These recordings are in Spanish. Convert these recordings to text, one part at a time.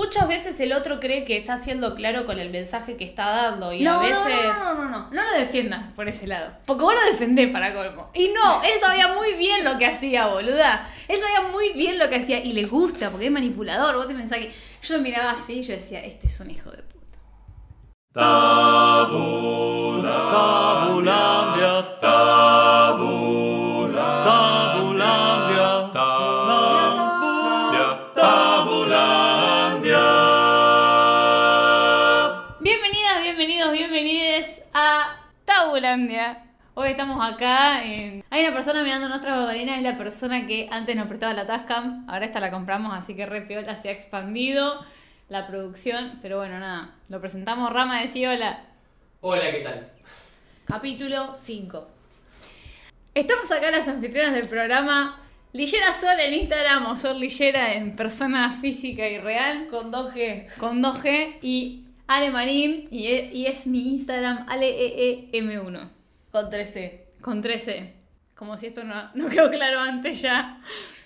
muchas veces el otro cree que está siendo claro con el mensaje que está dando y No, a no, veces... no, no, no, no, no lo defiendas por ese lado. Porque vos lo defendés para colmo. Y no, él sabía muy bien lo que hacía, boluda. Él sabía muy bien lo que hacía y le gusta porque es manipulador. Vos te pensás que yo lo miraba así y yo decía, este es un hijo de puta. Tabulandia, tabula, Hoy estamos acá en... Hay una persona mirando nuestras bambalinas, es la persona que antes nos prestaba la Tascam, ahora esta la compramos, así que re piola, se ha expandido la producción, pero bueno, nada, lo presentamos, Rama, decí hola. Hola, ¿qué tal? Capítulo 5. Estamos acá las anfitrionas del programa Lillera Sol en Instagram o Sol Lillera en persona física y real Con 2G. con 2G y Ale Marín y e- y es, mi Instagram AleEEM1 Con 13. con 13. Como si esto no, no quedó claro antes ya.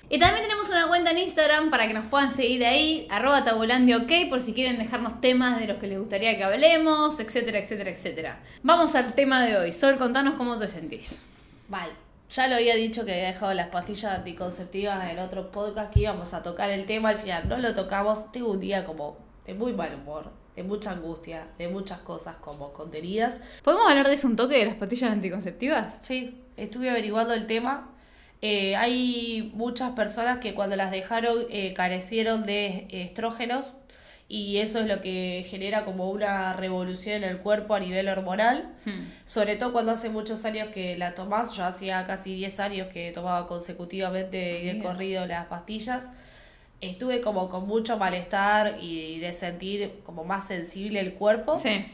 Y también tenemos una cuenta en Instagram para que nos puedan seguir ahí, arroba tabulandia ok, por si quieren dejarnos temas de los que les gustaría que hablemos, etcétera, etcétera, etcétera. Vamos al tema de hoy. Sol, contanos cómo te sentís. Vale. Ya lo había dicho que había dejado las pastillas anticonceptivas en el otro podcast que íbamos a tocar el tema. Al final no lo tocamos. Tengo un día como de muy mal humor, de mucha angustia, de muchas cosas como contenidas. ¿Podemos hablar de eso un toque de las pastillas anticonceptivas? Sí, estuve averiguando el tema. Eh, hay muchas personas que cuando las dejaron eh, carecieron de estrógenos y eso es lo que genera como una revolución en el cuerpo a nivel hormonal. Hmm. Sobre todo cuando hace muchos años que la tomás, yo hacía casi 10 años que tomaba consecutivamente y de corrido las pastillas. Estuve como con mucho malestar y de sentir como más sensible el cuerpo. Sí.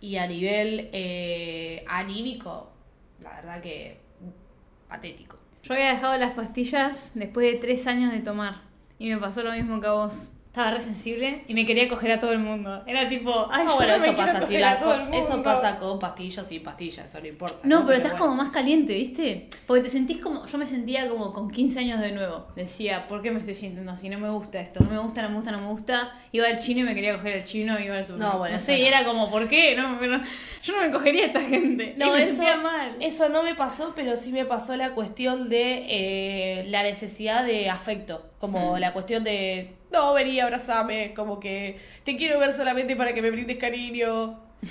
Y a nivel eh, anímico, la verdad que patético. Yo había dejado las pastillas después de tres años de tomar. Y me pasó lo mismo que a vos. Estaba re sensible y me quería coger a todo el mundo. Era tipo, ay, Ah, yo bueno, no me eso pasa, así, coger la- eso pasa con pastillas y pastillas, eso no importa. No, pero estás bueno. como más caliente, ¿viste? Porque te sentís como. Yo me sentía como con 15 años de nuevo. Decía, ¿por qué me estoy sintiendo así? No me gusta esto. No me gusta, no me gusta, no me gusta. Iba al chino y me quería coger al chino. Iba al supermercado. No, bueno, No sé, y no. era como, ¿por qué? No, pero yo no me cogería a esta gente. No, y me eso, sentía mal. eso no me pasó, pero sí me pasó la cuestión de eh, la necesidad de afecto. Como Hmm. la cuestión de, no, vení, abrazame, como que te quiero ver solamente para que me brindes cariño.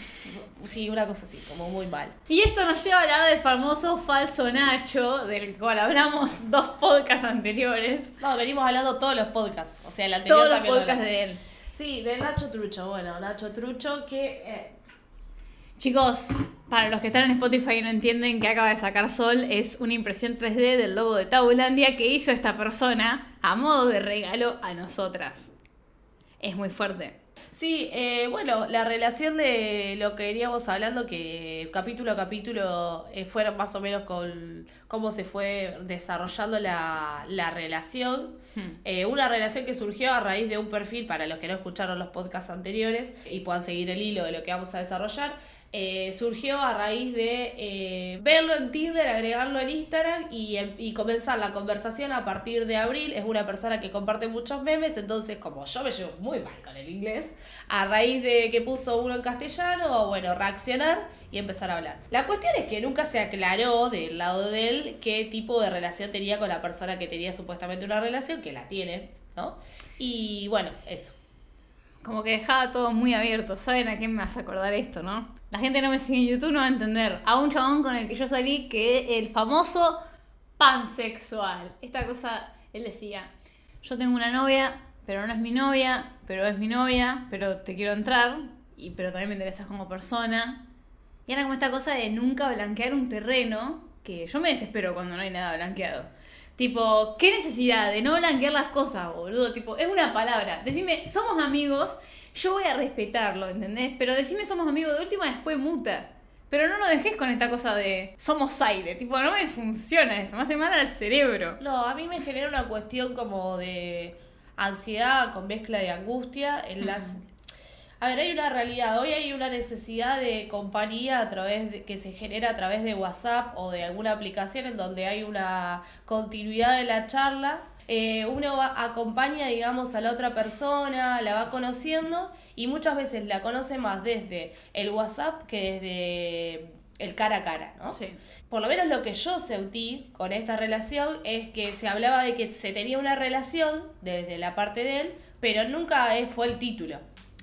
Sí, una cosa así, como muy mal. Y esto nos lleva a hablar del famoso falso Nacho, del cual hablamos dos podcasts anteriores. No, venimos hablando todos los podcasts. O sea, el anterior Todos los también podcasts de él. Sí, de Nacho Trucho. Bueno, Nacho Trucho que... eh, Chicos, para los que están en Spotify y no entienden que acaba de sacar Sol, es una impresión 3D del logo de Tabulandia que hizo esta persona a modo de regalo a nosotras. Es muy fuerte. Sí, eh, bueno, la relación de lo que veníamos hablando, que capítulo a capítulo eh, fueron más o menos con cómo se fue desarrollando la, la relación. Hmm. Eh, una relación que surgió a raíz de un perfil, para los que no escucharon los podcasts anteriores y puedan seguir el hilo de lo que vamos a desarrollar, eh, surgió a raíz de eh, verlo en Tinder, agregarlo en Instagram y, em- y comenzar la conversación a partir de abril. Es una persona que comparte muchos memes, entonces como yo me llevo muy mal con el inglés, a raíz de que puso uno en castellano, bueno, reaccionar y empezar a hablar. La cuestión es que nunca se aclaró del lado de él qué tipo de relación tenía con la persona que tenía supuestamente una relación, que la tiene, ¿no? Y bueno, eso. Como que dejaba todo muy abierto. ¿Saben a quién me a acordar esto, no? La gente no me sigue en YouTube, no va a entender. A un chabón con el que yo salí, que el famoso pansexual. Esta cosa, él decía, yo tengo una novia, pero no es mi novia, pero es mi novia, pero te quiero entrar, y pero también me interesas como persona. Y era como esta cosa de nunca blanquear un terreno, que yo me desespero cuando no hay nada blanqueado. Tipo, ¿qué necesidad de no blanquear las cosas, boludo? Tipo, es una palabra. Decime, somos amigos, yo voy a respetarlo, ¿entendés? Pero decime somos amigos de última, después muta. Pero no nos dejes con esta cosa de somos aire. Tipo, no me funciona eso, me hace mal al cerebro. No, a mí me genera una cuestión como de ansiedad con mezcla de angustia en las... A ver, hay una realidad, hoy hay una necesidad de compañía a través de, que se genera a través de WhatsApp o de alguna aplicación en donde hay una continuidad de la charla. Eh, uno va- acompaña, digamos, a la otra persona, la va conociendo y muchas veces la conoce más desde el WhatsApp que desde el cara a cara, ¿no? Sí. Por lo menos lo que yo sentí con esta relación es que se hablaba de que se tenía una relación desde la parte de él, pero nunca fue el título.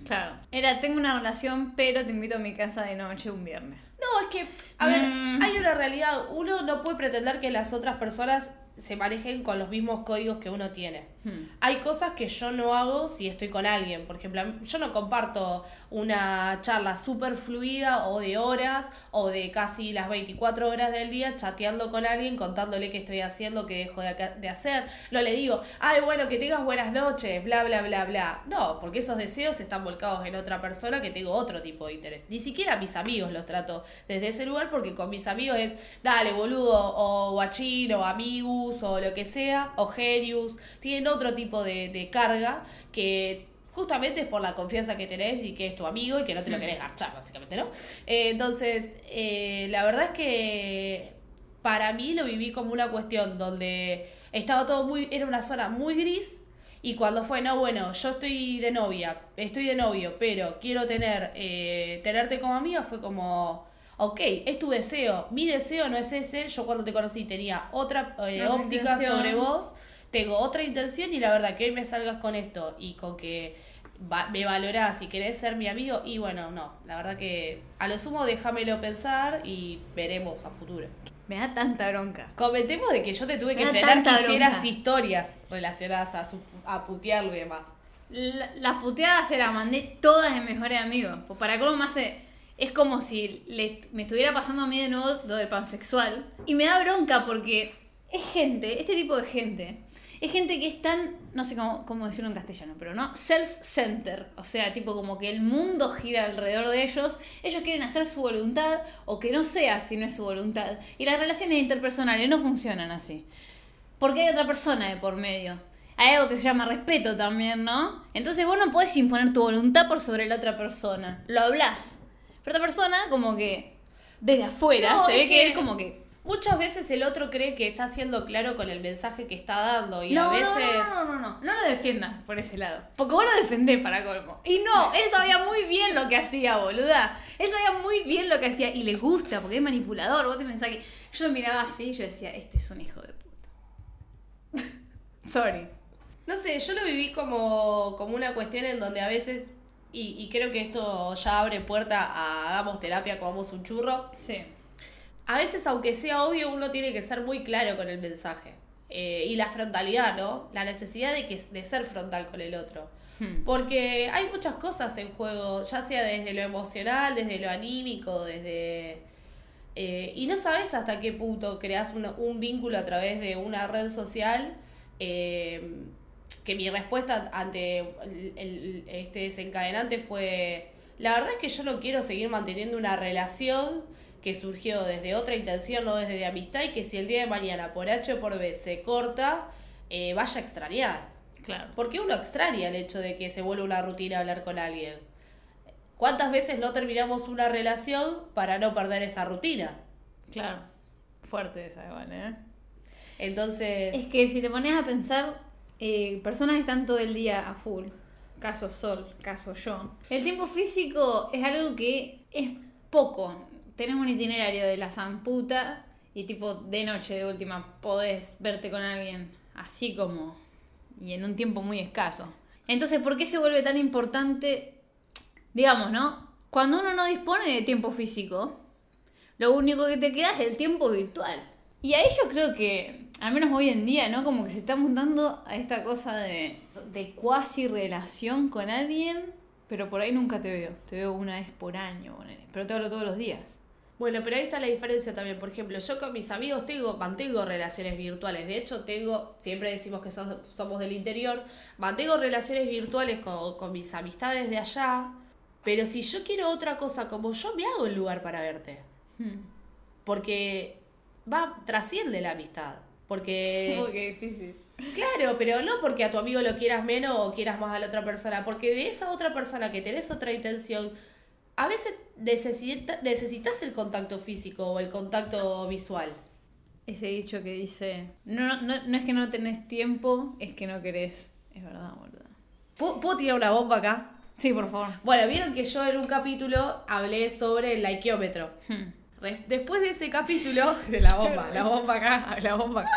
Claro. Era, tengo una relación, pero te invito a mi casa de noche un viernes. No, es que, a ver, Mm. hay una realidad. Uno no puede pretender que las otras personas se manejen con los mismos códigos que uno tiene. Hmm. Hay cosas que yo no hago si estoy con alguien. Por ejemplo, yo no comparto una charla súper fluida o de horas o de casi las 24 horas del día chateando con alguien, contándole qué estoy haciendo, qué dejo de, de hacer. No le digo, ay, bueno, que tengas buenas noches, bla, bla, bla, bla. No, porque esos deseos están volcados en otra persona que tengo otro tipo de interés. Ni siquiera a mis amigos los trato desde ese lugar porque con mis amigos es, dale, boludo, o guachín, o o lo que sea, o genius. Tienen otro tipo de, de carga que justamente es por la confianza que tenés y que es tu amigo y que no te lo querés garchar, básicamente, ¿no? Eh, entonces, eh, la verdad es que para mí lo viví como una cuestión donde estaba todo muy, era una zona muy gris y cuando fue, no, bueno, yo estoy de novia, estoy de novio, pero quiero tener, eh, tenerte como amiga, fue como, ok, es tu deseo, mi deseo no es ese, yo cuando te conocí tenía otra eh, óptica intención. sobre vos, tengo otra intención y la verdad que hoy me salgas con esto y con que va- me valorás y querés ser mi amigo y bueno, no, la verdad que a lo sumo déjamelo pensar y veremos a futuro. Me da tanta bronca. Comentemos de que yo te tuve que frenar que hicieras bronca. historias relacionadas a, su, a putearlo y demás. La- las puteadas se las mandé todas de mejores amigos. Pues para cómo me hace. Es como si le- me estuviera pasando a mí de nuevo lo del pansexual. Y me da bronca porque es gente, este tipo de gente, es gente que es tan, no sé cómo, cómo decirlo en castellano, pero no, self-center. O sea, tipo como que el mundo gira alrededor de ellos. Ellos quieren hacer su voluntad o que no sea si no es su voluntad. Y las relaciones interpersonales no funcionan así. Porque hay otra persona de por medio. Hay algo que se llama respeto también, ¿no? Entonces vos no podés imponer tu voluntad por sobre la otra persona. Lo hablas. Pero otra persona, como que desde afuera, No, se ve que, que- es como que. Muchas veces el otro cree que está siendo claro con el mensaje que está dando y No, a no, veces... no, no, no, no, no lo defiendas por ese lado. Porque vos lo defendés para colmo. Y no, él sabía muy bien lo que hacía, boluda. Él sabía muy bien lo que hacía y le gusta porque es manipulador. Vos te pensás que. Yo lo miraba así y yo decía, este es un hijo de puta. Sorry. No sé, yo lo viví como, como una cuestión en donde a veces, y, y creo que esto ya abre puerta a hagamos terapia, comamos un churro, Sí. a veces aunque sea obvio uno tiene que ser muy claro con el mensaje. Eh, y la frontalidad, ¿no? La necesidad de, que, de ser frontal con el otro. Hmm. Porque hay muchas cosas en juego, ya sea desde lo emocional, desde lo anímico, desde... eh, y no sabes hasta qué punto creas un, un vínculo a través de una red social. eh, que mi respuesta ante el- el- este desencadenante fue, la verdad es que yo no quiero seguir manteniendo una relación que surgió desde otra intención, no desde de amistad, y que si el día de mañana por H o por B se corta, eh, vaya a extrañar. Claro. Porque uno extraña el hecho de que se vuelva una rutina hablar con alguien. ¿Cuántas veces no terminamos una relación para no perder esa rutina? Claro. Fuerte esa igual, ¿eh? Entonces, Es que si te pones a pensar, eh, personas están todo el día a full, caso Sol, caso yo, el tiempo físico es algo que es poco. Tenés un itinerario de la zamputa y tipo de noche de última podés verte con alguien así como y en un tiempo muy escaso. Entonces, ¿por qué se vuelve tan importante? Digamos, ¿no? Cuando uno no dispone de tiempo físico, lo único que te queda es el tiempo virtual. Y ahí yo creo que, al menos hoy en día, ¿no? Como que se está montando a esta cosa de, de cuasi relación con alguien, pero por ahí nunca te veo. Te veo una vez por año, pero te hablo todos los días. Bueno, pero ahí está la diferencia también. Por ejemplo, yo con mis amigos tengo, mantengo relaciones virtuales. De hecho, tengo, siempre decimos que sos- somos del interior, mantengo relaciones virtuales con, con mis amistades de allá. Pero si yo quiero otra cosa como yo, me hago el lugar para verte. Hmm. Porque va, trasciende la amistad. Porque... Uy, qué difícil. Claro, pero no porque a tu amigo lo quieras menos o quieras más a la otra persona, porque de esa otra persona que tenés otra intención, a veces necesita- necesitas el contacto físico o el contacto visual. ese dicho que dice, no, no, no es que no tenés tiempo, es que no querés. Es verdad, boludo. ¿Puedo, puedo tirar una bomba acá? Sí, por favor. Bueno, vieron que yo en un capítulo hablé sobre el laiqueómetro. Hmm. Después de ese capítulo, de la bomba, la bomba acá, la bomba acá.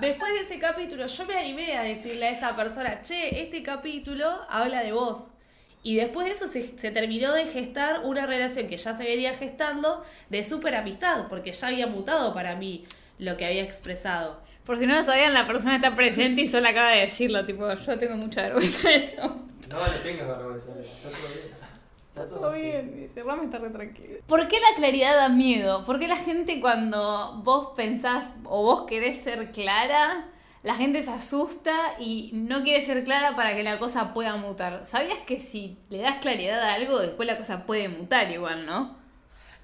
Después de ese capítulo, yo me animé a decirle a esa persona, che, este capítulo habla de vos. Y después de eso se, se terminó de gestar una relación que ya se venía gestando de súper amistad, porque ya había mutado para mí lo que había expresado. Por si no lo sabían, la persona está presente y solo acaba de decirlo. Tipo, yo tengo mucha vergüenza de esto. No le tengas vergüenza, está todo bien. Está todo, dice, Rami está re tranquilo. ¿Por qué la claridad da miedo? ¿Por qué la gente cuando vos pensás o vos querés ser clara, la gente se asusta y no quiere ser clara para que la cosa pueda mutar? ¿Sabías que si le das claridad a algo, después la cosa puede mutar igual, no?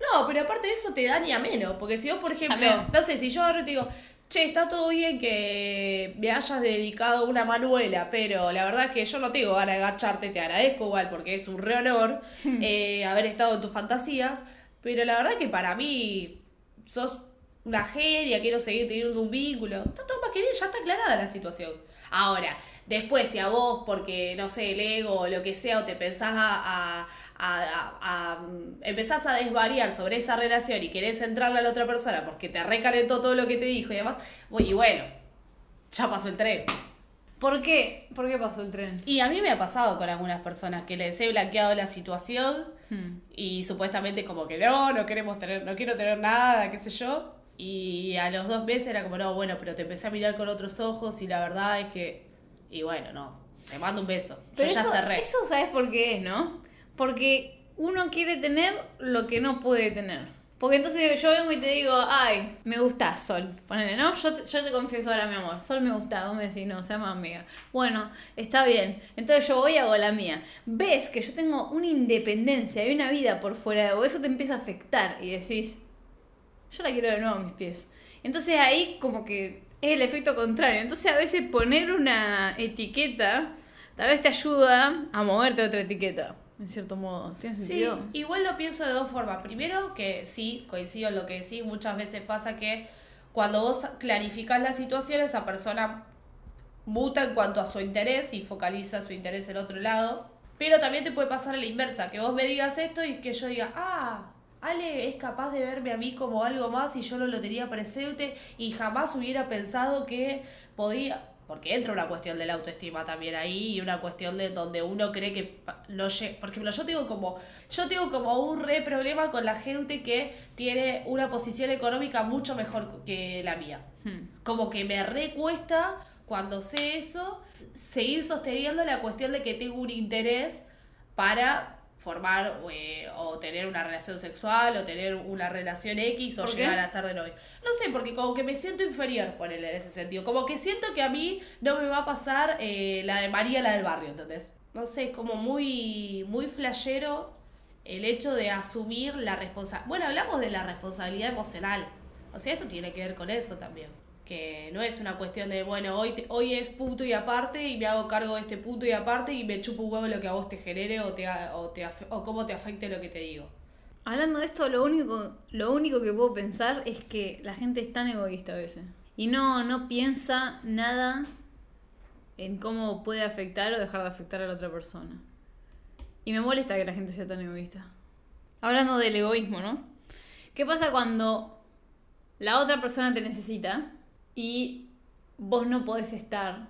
No, pero aparte de eso te daña menos. Porque si vos, por ejemplo, También. no sé, si yo agarro y te digo, che, está todo bien que me hayas dedicado una manuela, pero la verdad es que yo no tengo ganas de agacharte, te agradezco igual porque es un re honor eh, haber estado en tus fantasías. Pero la verdad que para mí sos una genia, quiero seguir teniendo un vínculo. Está todo más que bien, ya está aclarada la situación. Ahora, después si a vos, porque no sé, el ego o lo que sea, o te pensás a, a- a- a- a- empezás a desvariar sobre esa relación y querés entrarle a la otra persona porque te recalentó todo lo que te dijo y demás, y bueno, ya pasó el tren. ¿Por qué? ¿Por qué pasó el tren? Y a mí me ha pasado con algunas personas que les he blanqueado la situación Hmm. y supuestamente como que no, no queremos tener, no quiero tener nada, qué sé yo. Y a los dos meses era como, no, bueno, pero te empecé a mirar con otros ojos y la verdad es que, y bueno, no, te mando un beso. Pero yo ya eso, cerré. eso sabes por qué es, ¿no? Porque uno quiere tener lo que no puede tener. Porque entonces yo vengo y te digo, ay, me gustás, Sol. Ponele, ¿no? Yo te, yo te confieso ahora, mi amor. Sol me gusta, vos me decís, no, seamos amiga. Bueno, está bien. Entonces yo voy y hago la mía. Ves que yo tengo una independencia y una vida por fuera de vos. Eso te empieza a afectar y decís, yo la quiero de nuevo a mis pies. Entonces ahí como que es el efecto contrario. Entonces a veces poner una etiqueta tal vez te ayuda a moverte a otra etiqueta, en cierto modo. ¿Tiene Sí, sentido? igual lo pienso de dos formas. Primero, que sí, coincido en lo que decís, muchas veces pasa que cuando vos clarificás la situación, esa persona muta en cuanto a su interés y focaliza su interés en otro lado. Pero también te puede pasar a la inversa, que vos me digas esto y que yo diga, ah, Ale es capaz de verme a mí como algo más y yo no lo tenía presente y jamás hubiera pensado que podía... Porque entra una cuestión de la autoestima también ahí y una cuestión de donde uno cree que no llega... Por ejemplo, yo tengo como... Yo tengo como un re problema con la gente que tiene una posición económica mucho mejor que la mía Hmm. como que me recuesta cuando sé eso seguir sosteniendo la cuestión de que tengo un interés para formar eh, o tener una relación sexual o tener una relación X o ¿Por qué? llegar a estar de novio. No sé, porque como que me siento inferior, ponele en ese sentido. Como que siento que a mí no me va a pasar eh, la de María, la del barrio, ¿entendés? No sé, es como muy, muy flashero el hecho de asumir la responsabilidad. Bueno, hablamos de la responsabilidad emocional. O sea, esto tiene que ver con eso también. Que no es una cuestión de, bueno, hoy, te- hoy es punto y aparte y me hago cargo de este punto y aparte y me chupo un huevo lo que a vos te genere o, te, o, te o cómo te afecte lo que te digo. Hablando de esto, lo único, lo único que puedo pensar es que la gente es tan egoísta a veces. Y no, no piensa nada en cómo puede afectar o dejar de afectar a la otra persona. Y me molesta que la gente sea tan egoísta. Hablando del egoísmo, ¿no? ¿Qué pasa cuando la otra persona te necesita y vos no podés estar,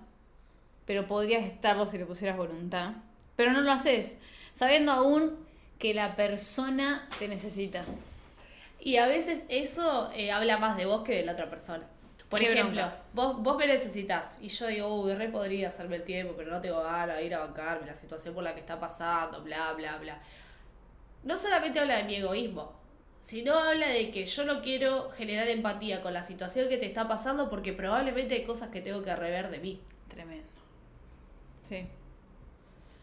pero podrías estarlo si le pusieras voluntad, pero no lo haces, sabiendo aún que la persona te necesita? Y a veces eso eh, habla más de vos que de la otra persona. Por ejemplo, bronca. vos, vos me necesitas y yo digo, uy, re podría hacerme el tiempo, pero no tengo ganas de ir a bancarme la situación por la que está pasando, bla, bla, bla. No solamente habla de mi egoísmo, sino habla de que yo no quiero generar empatía con la situación que te está pasando porque probablemente hay cosas que tengo que rever de mí. Tremendo. Sí.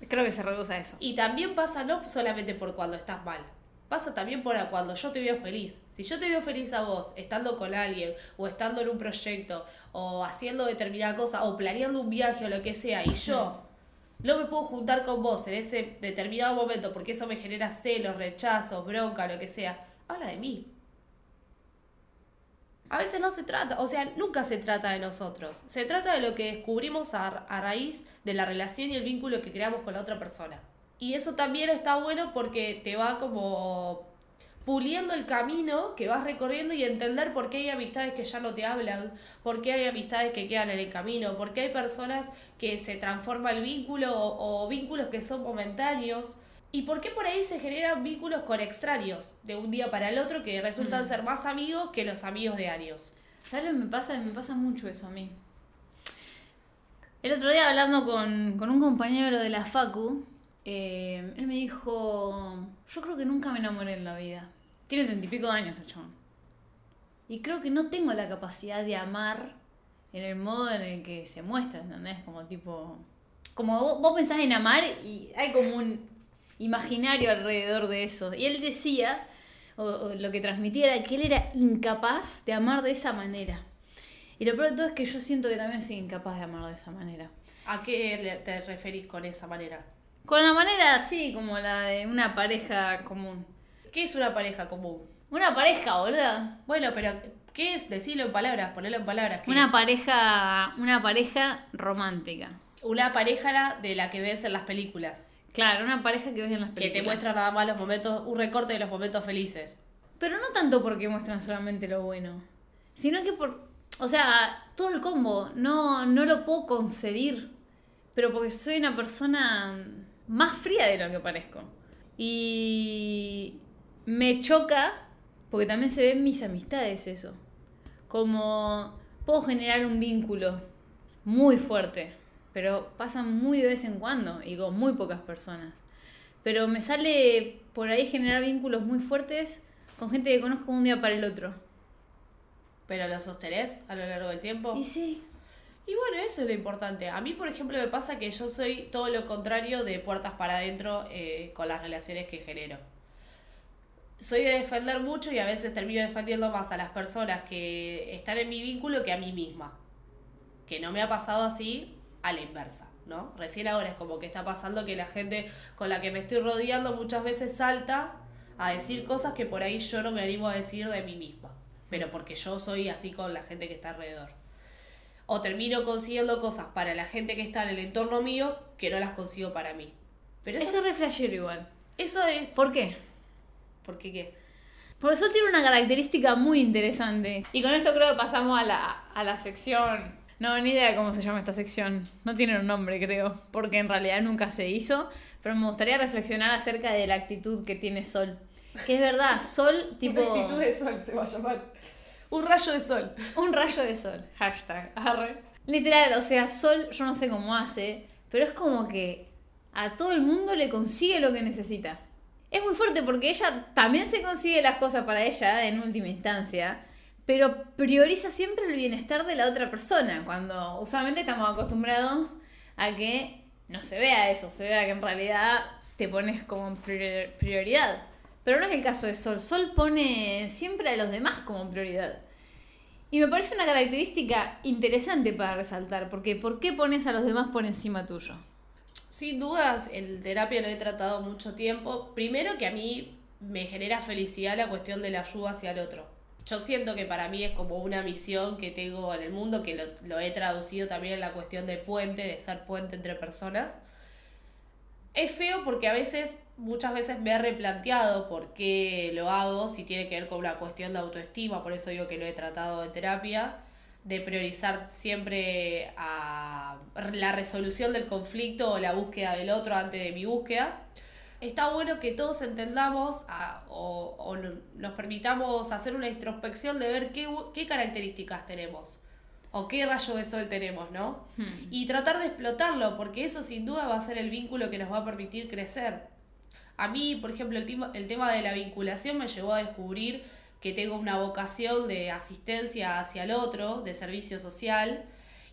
Creo que se reduce a eso. Y también pasa no solamente por cuando estás mal, pasa también por cuando yo te veo feliz. Si yo te veo feliz a vos, estando con alguien, o estando en un proyecto, o haciendo determinada cosa, o planeando un viaje o lo que sea, y yo no me puedo juntar con vos en ese determinado momento porque eso me genera celos, rechazos, bronca, lo que sea, habla de mí. A veces no se trata, o sea, nunca se trata de nosotros. Se trata de lo que descubrimos a, raíz de la relación y el vínculo que creamos con la otra persona. Y eso también está bueno porque te va como puliendo el camino que vas recorriendo y entender por qué hay amistades que ya no te hablan, por qué hay amistades que quedan en el camino, por qué hay personas que se transforma el vínculo o, o vínculos que son momentáneos. ¿Y por qué por ahí se generan vínculos con extraños de un día para el otro que resultan Mm. ser más amigos que los amigos de años? ¿Sabes lo que me pasa? Me pasa mucho eso a mí. El otro día hablando con, con un compañero de la Facu, eh, él me dijo, yo creo que nunca me enamoré en la vida. Tiene treinta y pico de años el chabón. Y creo que no tengo la capacidad de amar en el modo en el que se muestra, ¿entendés? Como tipo... Como vos, vos pensás en amar y hay como un imaginario alrededor de eso. Y él decía, o, o lo que transmitía era que él era incapaz de amar de esa manera. Y lo peor de todo es que yo siento que también soy incapaz de amar de esa manera. ¿A qué te referís con esa manera? Con la manera así, como la de una pareja común. ¿Qué es una pareja común? Una pareja, boluda. Bueno, pero ¿qué es? Decirlo en palabras, ponerlo en palabras. ¿qué Una es? pareja, una pareja romántica. Una pareja de la que ves en las películas. Claro, una pareja que ves en las Que películas. te muestra nada más los momentos, un recorte de los momentos felices. Pero no tanto porque muestran solamente lo bueno, sino que por... O sea, todo el combo, no, no lo puedo concebir, pero porque soy una persona más fría de lo que parezco. Y me choca, porque también se ven mis amistades eso, como puedo generar un vínculo muy fuerte, pero pasa muy de vez en cuando y con muy pocas personas. Pero me sale por ahí generar vínculos muy fuertes con gente que conozco un día para el otro. Pero lo sostenés a lo largo del tiempo. Y sí. Y bueno, eso es lo importante. A mí, por ejemplo, me pasa que yo soy todo lo contrario de puertas para adentro eh, con las relaciones que genero. Soy de defender mucho y a veces termino defendiendo más a las personas que están en mi vínculo que a mí misma. Que no me ha pasado así a la inversa, ¿no? Recién ahora es como que está pasando que la gente con la que me estoy rodeando muchas veces salta a decir cosas que por ahí yo no me animo a decir de mí misma. Pero porque yo soy así con la gente que está alrededor o termino consiguiendo cosas para la gente que está en el entorno mío que no las consigo para mí. Pero eso, Eso es re flashero igual. eso es... ¿Por qué? ¿Por qué qué? Porque Sol tiene una característica muy interesante. Y con esto creo que pasamos a la, a la sección. No, ni idea cómo se llama esta sección. No tiene un nombre, creo. Porque en realidad nunca se hizo. Pero me gustaría reflexionar acerca de la actitud que tiene Sol. Que es verdad, Sol, tipo. Una actitud de sol se va a llamar. Un rayo de sol. Un rayo de sol. Hashtag. Arre. Literal, o sea, Sol, yo no sé cómo hace, pero es como que a todo el mundo le consigue lo que necesita. Es muy fuerte porque ella también se consigue las cosas para ella en última instancia, pero prioriza siempre el bienestar de la otra persona, cuando usualmente estamos acostumbrados a que no se vea eso, se vea que en realidad te pones como prior- prioridad. Pero no es el caso de Sol. Sol pone siempre a los demás como prioridad. Y me parece una característica interesante para resaltar, porque ¿por qué pones a los demás por encima tuyo? Sin dudas, en terapia lo he tratado mucho tiempo. Primero que a mí me genera felicidad la cuestión de la ayuda hacia el otro. Yo siento que para mí es como una misión que tengo en el mundo, que lo, lo he traducido también en la cuestión de puente, de ser puente entre personas. Es feo porque a veces, muchas veces me he replanteado por qué lo hago, si tiene que ver con una cuestión de autoestima, por eso digo que lo he tratado en terapia, de priorizar siempre a la resolución del conflicto o la búsqueda del otro antes de mi búsqueda. Está bueno que todos entendamos a- o, o no- nos permitamos hacer una introspección de ver qué, qué características tenemos o qué rayo de sol tenemos, ¿no? Hmm. y tratar de explotarlo, porque eso sin duda va a ser el vínculo que nos va a permitir crecer. A mí, por ejemplo, el tema, el tema de la vinculación me llevó a descubrir que tengo una vocación de asistencia hacia el otro, de servicio social,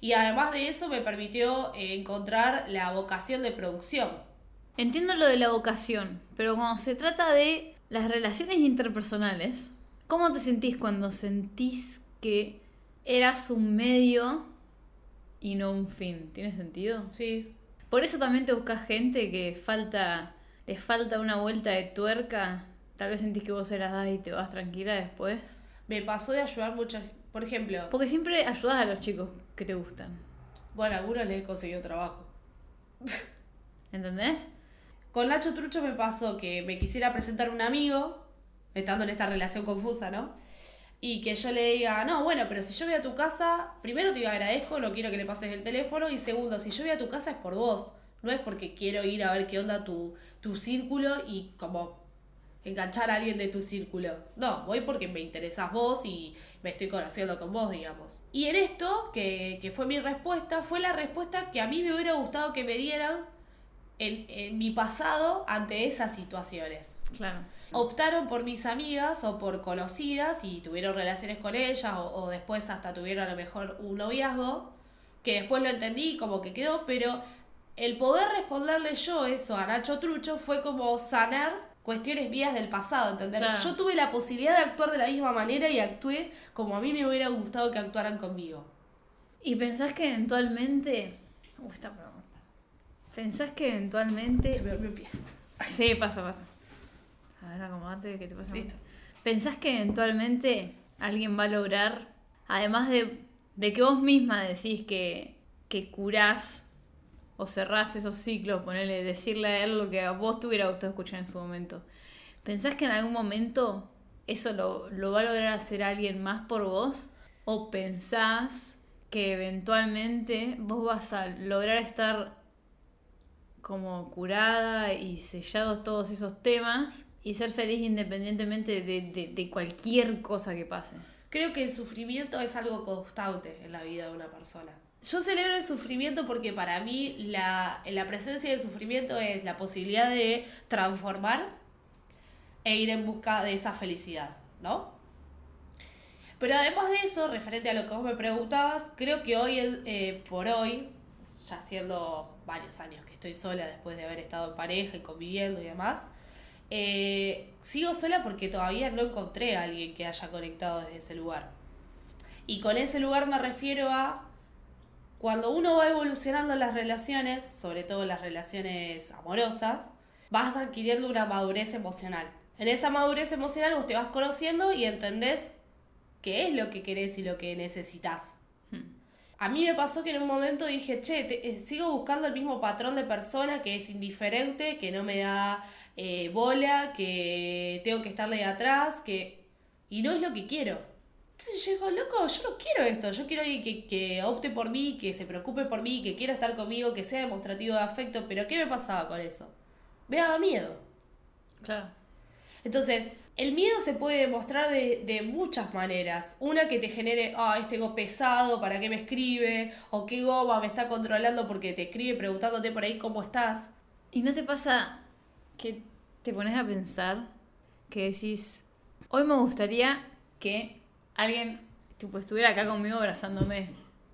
y además de eso me permitió encontrar la vocación de producción. Entiendo lo de la vocación, pero cuando se trata de las relaciones interpersonales, ¿cómo te sentís cuando sentís que eras un medio y no un fin? ¿Tiene sentido? Sí, Por eso también te buscas gente que falta, les falta una vuelta de tuerca. Tal vez sentís que vos se las das y te vas tranquila después. me pasó de ayudar mucha, Por ejemplo, Porque siempre ayudas a los chicos que te gustan. bueno, a algunos les he conseguido trabajo. ¿Entendés? Con Nacho Trucho me pasó que me quisiera presentar un amigo, estando en esta relación confusa, ¿no? Y que yo le diga, no, bueno, pero si yo voy a tu casa, primero te agradezco, no quiero que le pases el teléfono, y segundo, si yo voy a tu casa es por vos, no es porque quiero ir a ver qué onda tu, tu círculo y como enganchar a alguien de tu círculo. No, voy porque me interesás vos y me estoy conociendo con vos, digamos. Y en esto, que, que fue mi respuesta, fue la respuesta que a mí me hubiera gustado que me dieran en, en mi pasado ante esas situaciones. Claro. Optaron por mis amigas o por conocidas y tuvieron relaciones con ellas o, o después hasta tuvieron a lo mejor un noviazgo, que después lo entendí como que quedó, pero el poder responderle yo eso a Nacho Trucho fue como sanar cuestiones mías del pasado, ¿entender? Claro. Yo tuve la posibilidad de actuar de la misma manera y actué como a mí me hubiera gustado que actuaran conmigo. ¿Y pensás que eventualmente... Uh, esta pregunta. ¿Pensás que eventualmente... Se me pie. Sí, pasa, pasa. A ver, acomodate que te pasa. Listo. ¿Pensás que eventualmente alguien va a lograr, además de, de que vos misma decís que, que curás o cerrás esos ciclos, ponerle, decirle a él lo que a vos te hubiera gustado escuchar en su momento, ¿pensás que en algún momento eso lo, lo va a lograr hacer alguien más por vos? ¿O pensás que eventualmente vos vas a lograr estar como curada y sellados todos esos temas y ser feliz independientemente de, de- de cualquier cosa que pase. Creo que el sufrimiento es algo constante en la vida de una persona. Yo celebro el sufrimiento porque para mí la, la presencia del sufrimiento es la posibilidad de transformar e ir en busca de esa felicidad, ¿no? Pero además de eso, referente a lo que vos me preguntabas, creo que hoy, eh, por hoy, ya siendo varios años que estoy sola después de haber estado en pareja y conviviendo y demás, eh, sigo sola porque todavía no encontré a alguien que haya conectado desde ese lugar. Y con ese lugar me refiero a cuando uno va evolucionando las relaciones, sobre todo las relaciones amorosas, vas adquiriendo una madurez emocional. En esa madurez emocional vos te vas conociendo y entendés qué es lo que querés y lo que necesitas. A mí me pasó que en un momento dije, che, te- eh, sigo buscando el mismo patrón de persona que es indiferente, que no me da eh, bola, que tengo que estarle de atrás, que... Y no es lo que quiero. Entonces yo digo, loco, yo no quiero esto, yo quiero alguien que, que opte por mí, que se preocupe por mí, que quiera estar conmigo, que sea demostrativo de afecto, pero ¿qué me pasaba con eso? Me daba miedo. Claro. Entonces, el miedo se puede demostrar de, de muchas maneras. Una que te genere, ah, este ego pesado, ¿para qué me escribe? O qué goma me está controlando porque te escribe preguntándote por ahí cómo estás. ¿Y no te pasa que te pones a pensar que decís, hoy me gustaría que alguien tipo, estuviera acá conmigo abrazándome,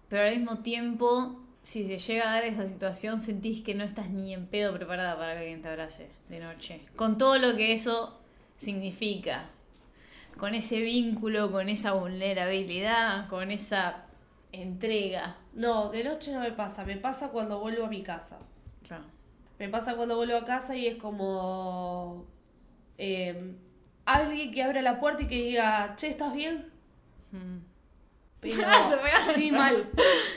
pero al mismo tiempo, si se llega a dar esa situación, sentís que no estás ni en pedo preparada para que alguien te abrace de noche? Con todo lo que eso significa, con ese vínculo, con esa vulnerabilidad, con esa entrega. No, de noche no me pasa, me pasa cuando vuelvo a mi casa. Claro. Me pasa cuando vuelvo a casa y es como... eh, alguien que abra la puerta y que diga, che, ¿estás bien? Mm. Pero, sí, mal.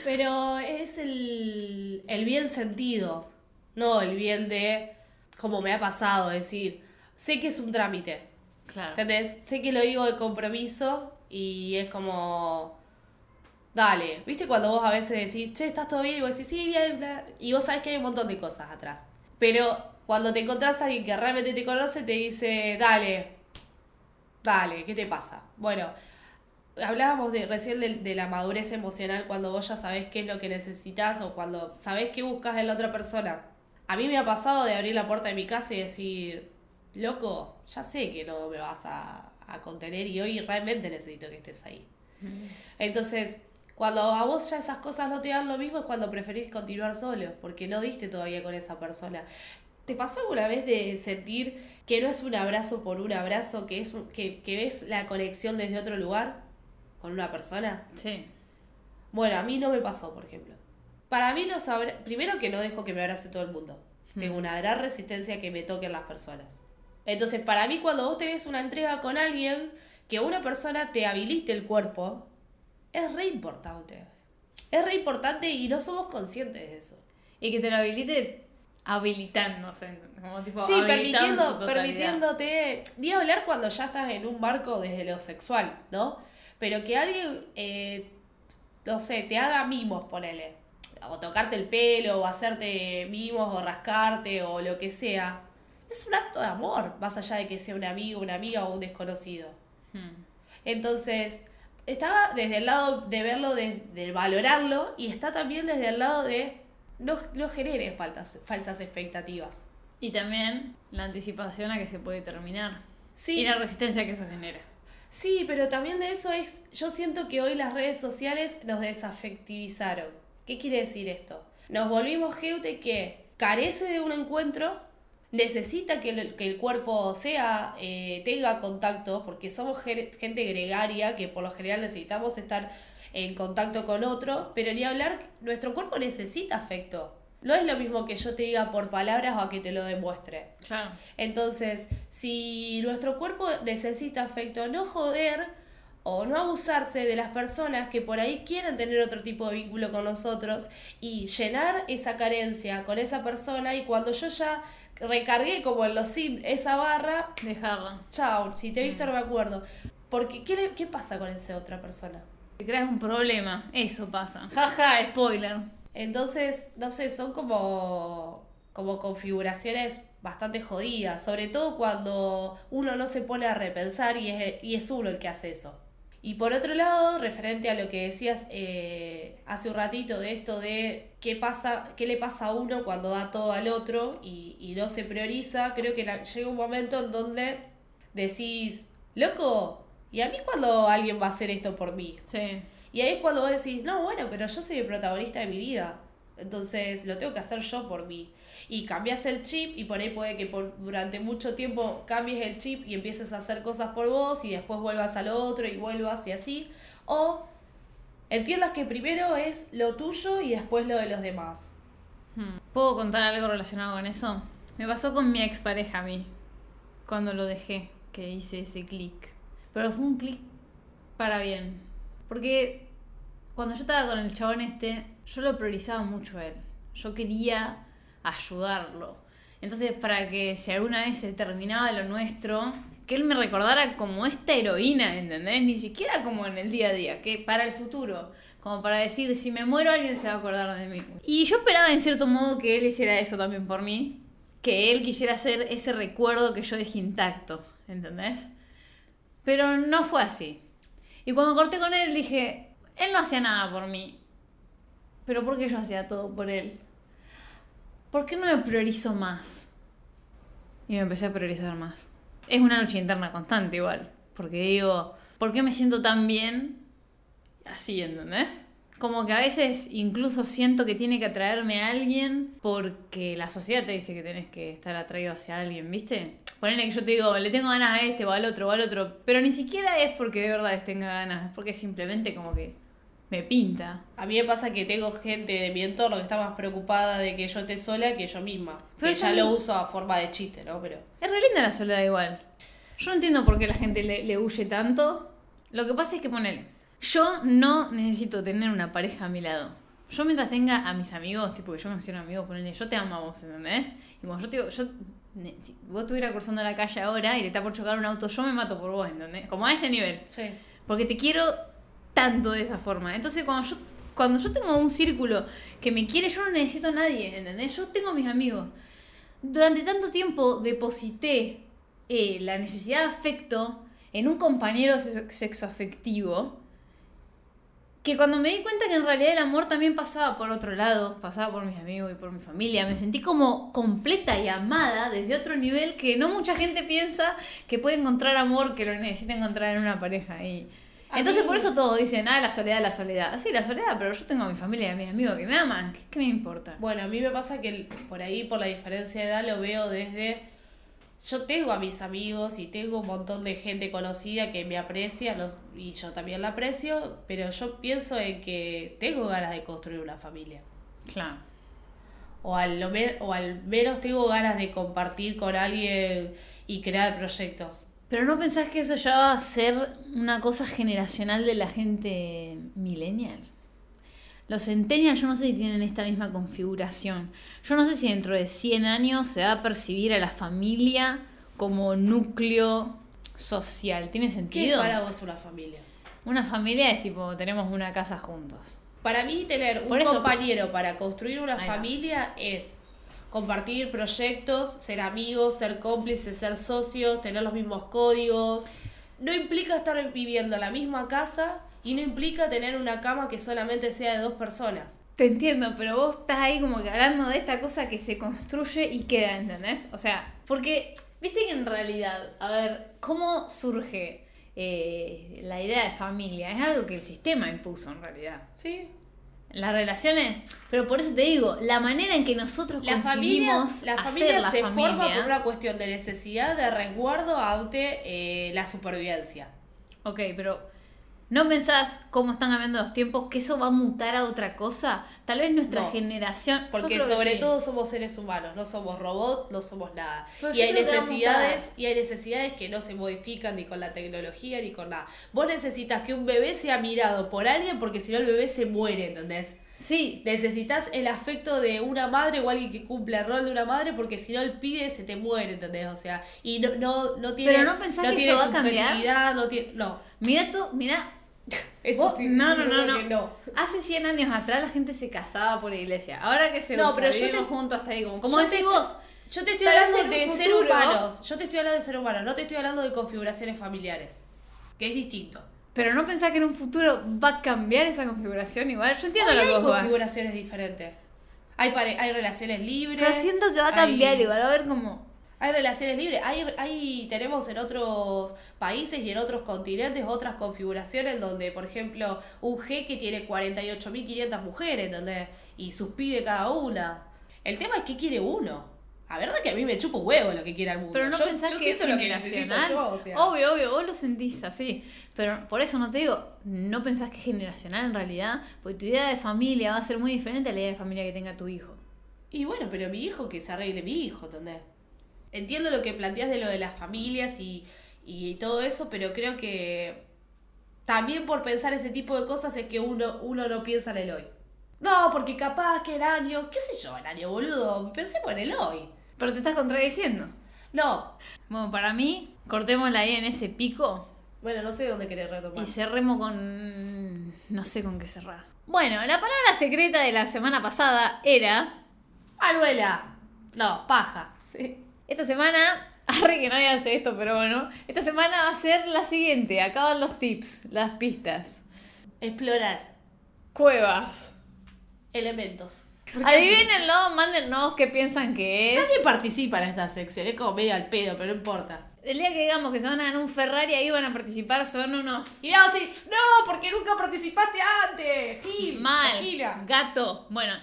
Pero es el, el bien sentido, no el bien de, como me ha pasado, decir, sé que es un trámite, Claro. ¿entendés? Sé que lo digo de compromiso y es como, dale, ¿viste cuando vos a veces decís, che, ¿estás todo bien? Y vos decís, sí, bien, bla", y vos sabés que hay un montón de cosas atrás. Pero cuando te encontrás a alguien que realmente te conoce, te dice, dale, dale, ¿qué te pasa? Bueno, hablábamos de, recién de, de la madurez emocional cuando vos ya sabés qué es lo que necesitas o cuando sabés qué buscas en la otra persona. A mí me ha pasado de abrir la puerta de mi casa y decir, loco, ya sé que no me vas a, a contener y hoy realmente necesito que estés ahí. Entonces, cuando a vos ya esas cosas no te dan lo mismo es cuando preferís continuar solo, porque no diste todavía con esa persona. ¿Te pasó alguna vez de sentir que no es un abrazo por un abrazo, que, es un- que, que ves la conexión desde otro lugar con una persona? Sí. Bueno, a mí no me pasó, por ejemplo. Para mí los abra- primero que no dejo que me abrace todo el mundo. Tengo una gran resistencia a que me toquen las personas. Entonces, para mí cuando vos tenés una entrega con alguien, que una persona te habilite el cuerpo, es re importante. Es re importante y no somos conscientes de eso. Y que te lo habilite habilitándose, como tipo Sí, permitiendo, permitiéndote, ni hablar cuando ya estás en un marco desde lo sexual, ¿no? Pero que alguien, eh, no sé, te haga mimos, ponele, o tocarte el pelo, o hacerte mimos, o rascarte, o lo que sea, es un acto de amor, más allá de que sea un amigo, una amiga o un desconocido. Hmm. Entonces, estaba desde el lado de verlo, de, de valorarlo, y está también desde el lado de no, no generes faltas, falsas expectativas. Y también la anticipación a que se puede terminar. Sí, Y la resistencia que eso genera. Sí, pero también de eso es, yo siento que hoy las redes sociales nos desafectivizaron. ¿Qué quiere decir esto? Nos volvimos gente que carece de un encuentro, necesita que el, que el cuerpo sea, eh, tenga contacto, porque somos gen- gente gregaria que por lo general necesitamos estar en contacto con otro, pero ni hablar, nuestro cuerpo necesita afecto. No es lo mismo que yo te diga por palabras o a que te lo demuestre. Claro. Entonces, si nuestro cuerpo necesita afecto, no joder o no abusarse de las personas que por ahí quieren tener otro tipo de vínculo con nosotros y llenar esa carencia con esa persona y cuando yo ya recargué como en los Sims esa barra, Dejarla. chao, si te he visto no me acuerdo. Porque, ¿qué, le- ¿qué pasa con esa otra persona? Te creas un problema. Eso pasa. Jaja, spoiler. Entonces, no sé, son como, como configuraciones bastante jodidas, sobre todo cuando uno no se pone a repensar y es, y es uno el que hace eso. Y por otro lado, referente a lo que decías eh, hace un ratito de esto de qué pasa, qué le pasa a uno cuando da todo al otro y, y no se prioriza, creo que la- llega un momento en donde decís, loco, ¿y a mí cuando alguien va a hacer esto por mí? Sí. Y ahí es cuando vos decís, no, bueno, pero yo soy el protagonista de mi vida. Entonces lo tengo que hacer yo por mí. Y cambias el chip y por ahí puede que por, durante mucho tiempo cambies el chip y empieces a hacer cosas por vos y después vuelvas a lo otro y vuelvas y así. O entiendas que primero es lo tuyo y después lo de los demás. Hmm. ¿Puedo contar algo relacionado con eso? Me pasó con mi expareja a mí. Cuando lo dejé, que hice ese clic. Pero fue un clic para bien. Porque cuando yo estaba con el chabón este, yo lo priorizaba mucho a él. Yo quería ayudarlo. Entonces, para que si alguna vez se terminaba lo nuestro, que él me recordara como esta heroína, ¿entendés? Ni siquiera como en el día a día, que para el futuro. Como para decir, si me muero alguien se va a acordar de mí. Y yo esperaba en cierto modo que él hiciera eso también por mí. Que él quisiera hacer ese recuerdo que yo dejé intacto, ¿entendés? Pero no fue así. Y cuando corté con él dije, él no hacía nada por mí. Pero ¿por qué yo hacía todo por él? ¿Por qué no me priorizo más? Y me empecé a priorizar más. Es una lucha interna constante igual. Porque digo, ¿por qué me siento tan bien así, ¿entendés? Como que a veces incluso siento que tiene que atraerme a alguien porque la sociedad te dice que tenés que estar atraído hacia alguien, ¿viste? Ponele que yo te digo, le tengo ganas a este o al otro o al otro, pero ni siquiera es porque de verdad les tenga ganas, es porque simplemente como que me pinta. A mí me pasa que tengo gente de mi entorno que está más preocupada de que yo esté sola que yo misma. Pero que ya lo uso a forma de chiste, ¿no? Pero Es re linda la soledad igual. Yo no entiendo por qué la gente le, le huye tanto. Lo que pasa es que ponele. Yo no necesito tener una pareja a mi lado. Yo mientras tenga a mis amigos, tipo que yo me considero amigos, ponele, yo te amo a vos, ¿entendés? Y cuando yo te digo, yo, si vos estuvieras cruzando la calle ahora y te está por chocar un auto, yo me mato por vos, ¿entendés? Como a ese nivel. sí. Porque te quiero tanto de esa forma. Entonces, cuando yo, cuando yo tengo un círculo que me quiere, yo no necesito a nadie, ¿entendés? Yo tengo a mis amigos. Durante tanto tiempo deposité eh, la necesidad de afecto en un compañero se- sexoafectivo que cuando me di cuenta que en realidad el amor también pasaba por otro lado, pasaba por mis amigos y por mi familia, me sentí como completa y amada desde otro nivel que no mucha gente piensa que puede encontrar amor que lo necesita encontrar en una pareja. Y A entonces mí- por eso todos dicen, ah, la soledad, la soledad. Sí, la soledad, pero yo tengo a mi familia y a mis amigos que me aman. ¿Qué, qué me importa? Bueno, a mí me pasa que por ahí, por la diferencia de edad, lo veo desde... Yo tengo a mis amigos y tengo un montón de gente conocida que me aprecia los, y yo también la aprecio, pero yo pienso en que tengo ganas de construir una familia. Claro. O al, lo me- o al menos tengo ganas de compartir con alguien y crear proyectos. Pero no pensás que eso ya va a ser una cosa generacional de la gente millennial. Los centennials yo no sé si tienen esta misma configuración. Yo no sé si dentro de 100 años se va a percibir a la familia como núcleo social. ¿Tiene ¿Qué es sentido? para vos una familia? Una familia es tipo, tenemos una casa juntos. Para mí tener un eso- compañero para construir una familia es compartir proyectos, ser amigos, ser cómplices, ser socios, tener los mismos códigos. No implica estar viviendo en la misma casa y no implica tener una cama que solamente sea de dos personas. Te entiendo, pero vos estás ahí como que hablando de esta cosa que se construye y queda, ¿entendés? O sea, porque, viste que en realidad, a ver, ¿cómo surge eh, la idea de familia? Es algo que el sistema impuso en realidad. Sí. Las relaciones, pero por eso te digo, la manera en que nosotros La conseguimos familia, la hacer familia la se familia, forma por una cuestión de necesidad de resguardo ante eh, la supervivencia. Ok, pero ¿no pensás cómo están cambiando los tiempos que eso va a mutar a otra cosa? Tal vez nuestra No, generación... Porque sobre sí. todo somos seres humanos, no somos robots, no somos nada. Pero y hay necesidades, y hay necesidades que no se modifican ni con la tecnología ni con nada. Vos necesitas que un bebé sea mirado por alguien porque si no el bebé se muere, ¿entendés? Sí, Necesitas el afecto de una madre o alguien que cumpla el rol de una madre porque si no el pibe se te muere, ¿entendés? O sea, y no, no, no tiene. Pero ¿no pensás que tiene eso va a cambiar? No tiene. No. mira tú, mira, Eso sí, no, no, no, no. Hace 100 años atrás la gente se casaba por iglesia. Ahora que se No, pero yo te- juntos hasta ahí como, como yo decís te- vos. Yo te estoy hablando de ser humanos. Yo te estoy hablando de ser humanos, no te estoy hablando de configuraciones familiares. Que es distinto. Pero no pensás que en un futuro va a cambiar esa configuración igual. Yo entiendo Hoy lo hay que vas. configuraciones diferentes. Hay, hay relaciones libres. Pero siento que va a cambiar hay- igual, va a ver como... Hay relaciones libres. Hay, hay, tenemos en otros países y en otros continentes otras configuraciones donde, por ejemplo, un jeque tiene 48.500 mujeres, donde Y sus pibes cada una. El tema es que quiere uno. La verdad que a mí me chupa un huevo lo que quiera el mundo. Pero no yo, pensás yo que es siento lo que necesito yo, o sea. Obvio, obvio, vos lo sentís así. Pero por eso no te digo, no pensás que es generacional en realidad, porque tu idea de familia va a ser muy diferente a la idea de familia que tenga tu hijo. Y bueno, pero mi hijo que se arregle mi hijo, ¿entendés? Entiendo lo que planteas de lo de las familias y, y todo eso, pero creo que también por pensar ese tipo de cosas es que uno, uno no piensa en el hoy. No, porque capaz que en años, qué sé yo, en año boludo, pensemos en el hoy. Pero te estás contradiciendo. No, Bueno, para mí, cortémosla ahí en ese pico bueno, no sé dónde querés retomar. y cerremos con... no sé con qué cerrar. Bueno, la palabra secreta de la semana pasada era... Manuela. No, paja. Esta semana, arre que nadie hace esto, pero bueno, esta semana va a ser la siguiente. Acaban los tips, las pistas. Explorar. Cuevas. Elementos. Adivínenlo, mándennos qué piensan que es. Nadie participa en esta sección, es como medio al pedo, pero no importa. El día que digamos que se van a ganar un Ferrari, ahí van a participar, son unos Y vamos a decir, no, porque nunca participaste antes. Gil, mal. Gato. Bueno.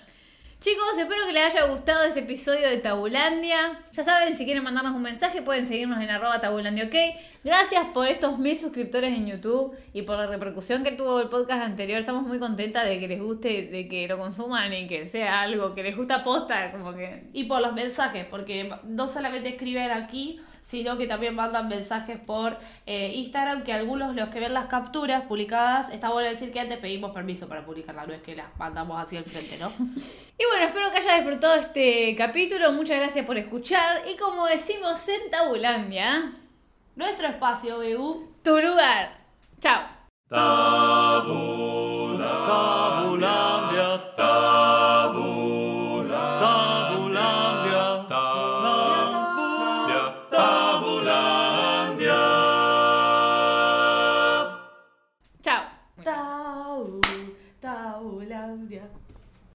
Chicos, espero que les haya gustado este episodio de Tabulandia. Ya saben, si quieren mandarnos un mensaje, pueden seguirnos en arroba tabulandia, ok. Gracias por estos mil suscriptores en YouTube y por la repercusión que tuvo el podcast anterior. Estamos muy contentas de que les guste, de que lo consuman y que sea algo que les gusta posta, como que... Y por los mensajes, porque no solamente escriben aquí, sino que también mandan mensajes por eh, Instagram, que algunos los que ven las capturas publicadas, está bueno decir que antes pedimos permiso para publicarlas, no es que las mandamos así al frente, ¿no? Y bueno, espero que hayas disfrutado este capítulo. Muchas gracias por escuchar. Y como decimos en Tabulandia, Nuestro espacio, BU, tu lugar. Chao. Tabula, tabulandia, tabula,